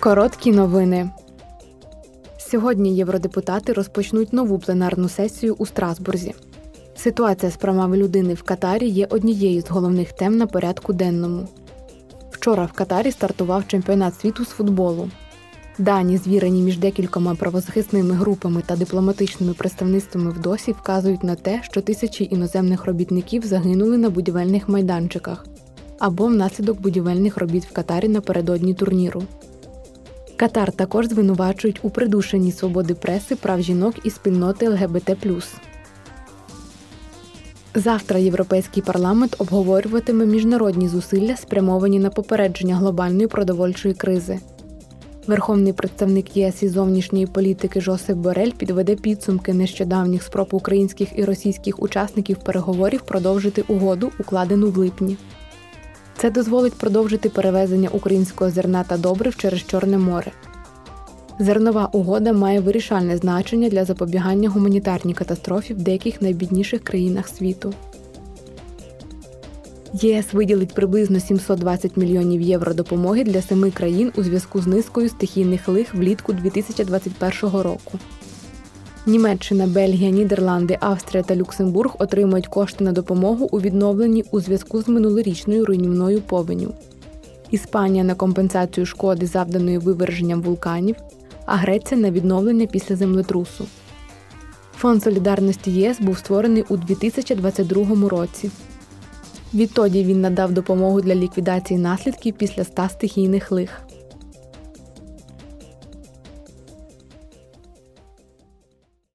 Короткі новини. Сьогодні євродепутати розпочнуть нову пленарну сесію у Страсбурзі. Ситуація з правами людини в Катарі є однією з головних тем на порядку денному. Вчора в Катарі стартував чемпіонат світу з футболу. Дані, звірені між декількома правозахисними групами та дипломатичними представництвами в досі, вказують на те, що тисячі іноземних робітників загинули на будівельних майданчиках або внаслідок будівельних робіт в Катарі напередодні турніру. Катар також звинувачують у придушенні свободи преси, прав жінок і спільноти ЛГБТ. Завтра Європейський парламент обговорюватиме міжнародні зусилля, спрямовані на попередження глобальної продовольчої кризи. Верховний представник ЄС із зовнішньої політики Жосеп Борель підведе підсумки нещодавніх спроб українських і російських учасників переговорів продовжити угоду, укладену в липні. Це дозволить продовжити перевезення українського зерна та добрив через Чорне море. Зернова угода має вирішальне значення для запобігання гуманітарній катастрофі в деяких найбідніших країнах світу. ЄС виділить приблизно 720 мільйонів євро допомоги для семи країн у зв'язку з низкою стихійних лих влітку 2021 року. Німеччина, Бельгія, Нідерланди, Австрія та Люксембург отримують кошти на допомогу у відновленні у зв'язку з минулорічною руйнівною повеню. Іспанія на компенсацію шкоди, завданої виверженням вулканів, а Греція на відновлення після землетрусу. Фонд солідарності ЄС був створений у 2022 році. Відтоді він надав допомогу для ліквідації наслідків після ста стихійних лих.